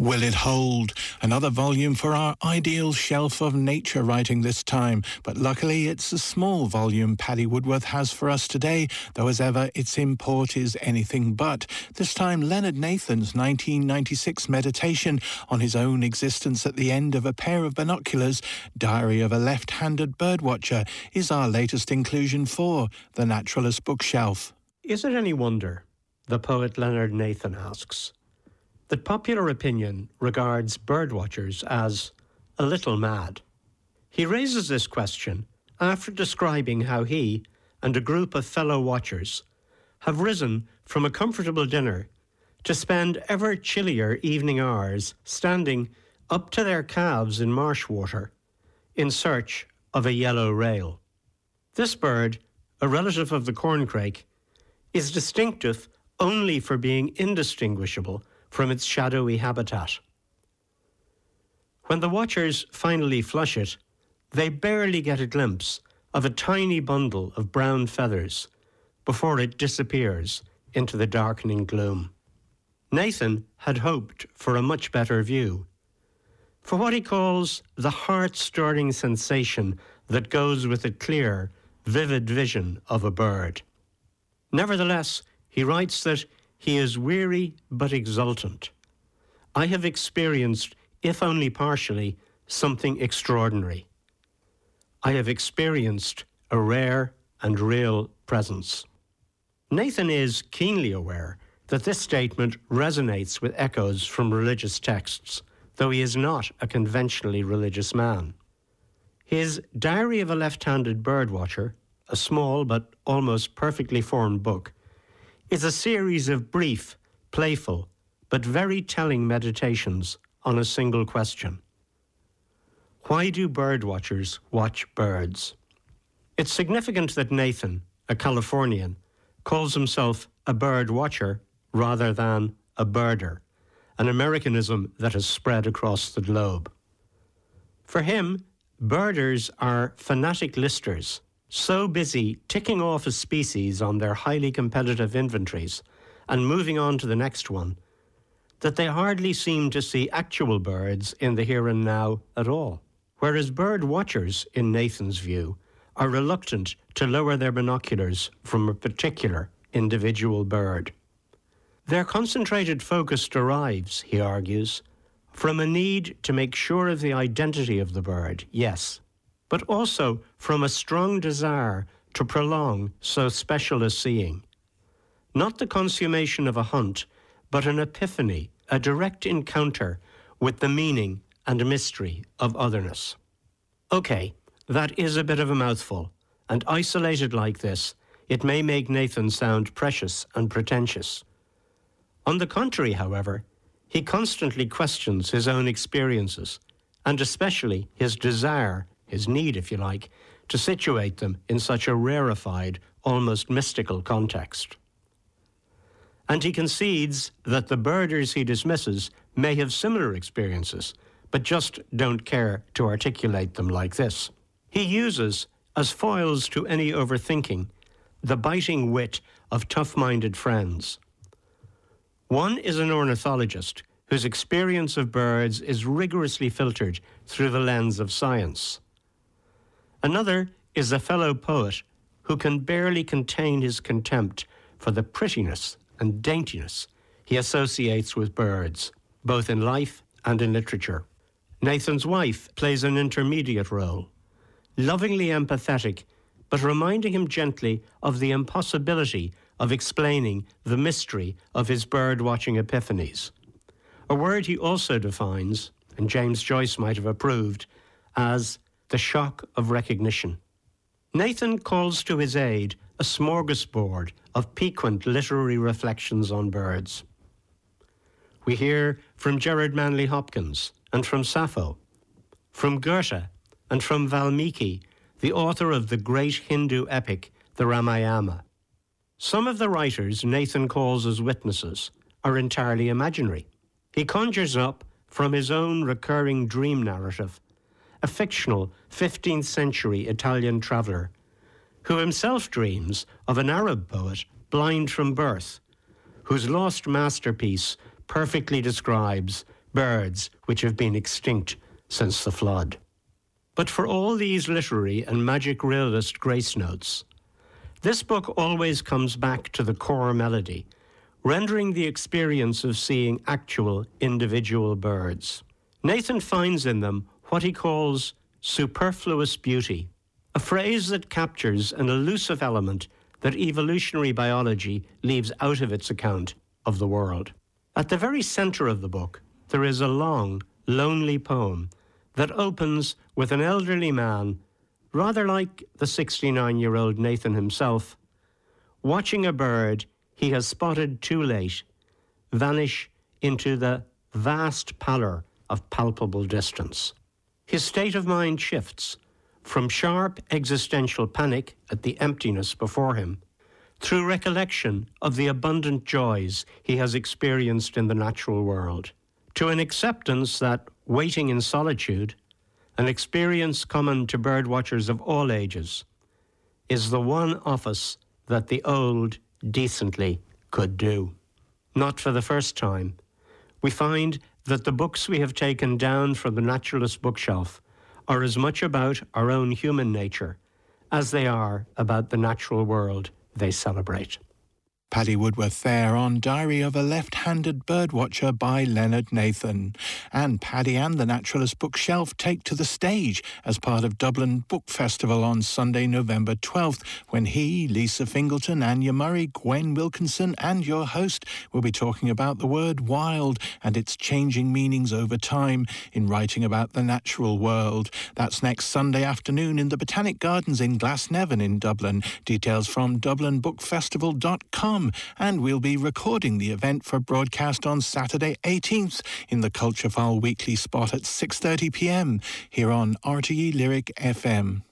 Will it hold? Another volume for our ideal shelf of nature writing this time, but luckily it's a small volume Paddy Woodworth has for us today, though as ever its import is anything but. This time Leonard Nathan's 1996 meditation on his own existence at the end of a pair of binoculars, Diary of a Left-Handed Birdwatcher, is our latest inclusion for the Naturalist Bookshelf. Is it any wonder, the poet Leonard Nathan asks, that popular opinion regards birdwatchers as a little mad. He raises this question after describing how he and a group of fellow watchers have risen from a comfortable dinner to spend ever chillier evening hours standing up to their calves in marsh water in search of a yellow rail. This bird, a relative of the corncrake, is distinctive only for being indistinguishable from its shadowy habitat. When the watchers finally flush it, they barely get a glimpse of a tiny bundle of brown feathers before it disappears into the darkening gloom. Nathan had hoped for a much better view, for what he calls the heart stirring sensation that goes with a clear, vivid vision of a bird. Nevertheless, he writes that he is weary but exultant. I have experienced, if only partially, something extraordinary. I have experienced a rare and real presence. Nathan is keenly aware that this statement resonates with echoes from religious texts, though he is not a conventionally religious man. His Diary of a Left Handed Birdwatcher, a small but almost perfectly formed book, is a series of brief, playful, but very telling meditations on a single question. Why do bird watchers watch birds? It's significant that Nathan, a Californian, calls himself a bird watcher rather than a birder, an Americanism that has spread across the globe. For him, birders are fanatic listers so busy ticking off a species on their highly competitive inventories and moving on to the next one that they hardly seem to see actual birds in the here and now at all. Whereas bird watchers, in Nathan's view, are reluctant to lower their binoculars from a particular individual bird. Their concentrated focus derives, he argues, from a need to make sure of the identity of the bird, yes, but also from a strong desire to prolong so special a seeing. Not the consummation of a hunt, but an epiphany, a direct encounter with the meaning and mystery of otherness. Okay, that is a bit of a mouthful, and isolated like this, it may make Nathan sound precious and pretentious. On the contrary, however, he constantly questions his own experiences, and especially his desire his need, if you like, to situate them in such a rarefied, almost mystical context. And he concedes that the birders he dismisses may have similar experiences, but just don't care to articulate them like this. He uses, as foils to any overthinking, the biting wit of tough minded friends. One is an ornithologist whose experience of birds is rigorously filtered through the lens of science. Another is a fellow poet who can barely contain his contempt for the prettiness and daintiness he associates with birds, both in life and in literature. Nathan's wife plays an intermediate role, lovingly empathetic, but reminding him gently of the impossibility of explaining the mystery of his bird watching epiphanies. A word he also defines, and James Joyce might have approved, as the shock of recognition. Nathan calls to his aid a smorgasbord of piquant literary reflections on birds. We hear from Gerard Manley Hopkins and from Sappho, from Goethe and from Valmiki, the author of the great Hindu epic, the Ramayana. Some of the writers Nathan calls as witnesses are entirely imaginary. He conjures up from his own recurring dream narrative a fictional 15th century Italian traveller, who himself dreams of an Arab poet blind from birth, whose lost masterpiece perfectly describes birds which have been extinct since the flood. But for all these literary and magic realist grace notes, this book always comes back to the core melody, rendering the experience of seeing actual individual birds. Nathan finds in them what he calls superfluous beauty, a phrase that captures an elusive element that evolutionary biology leaves out of its account of the world. At the very center of the book, there is a long, lonely poem that opens with an elderly man, rather like the 69 year old Nathan himself, watching a bird he has spotted too late vanish into the vast pallor of palpable distance. His state of mind shifts from sharp existential panic at the emptiness before him through recollection of the abundant joys he has experienced in the natural world, to an acceptance that waiting in solitude, an experience common to birdwatchers of all ages, is the one office that the old decently could do. Not for the first time, we find that the books we have taken down from the naturalist bookshelf are as much about our own human nature as they are about the natural world they celebrate. Paddy Woodworth there on Diary of a Left-Handed Birdwatcher by Leonard Nathan. And Paddy and the Naturalist Bookshelf take to the stage as part of Dublin Book Festival on Sunday, November 12th, when he, Lisa Fingleton, Anya Murray, Gwen Wilkinson and your host will be talking about the word wild and its changing meanings over time in writing about the natural world. That's next Sunday afternoon in the Botanic Gardens in Glasnevin in Dublin. Details from dublinbookfestival.com and we'll be recording the event for broadcast on Saturday 18th in the Culture File weekly spot at 6.30pm here on RTE Lyric FM.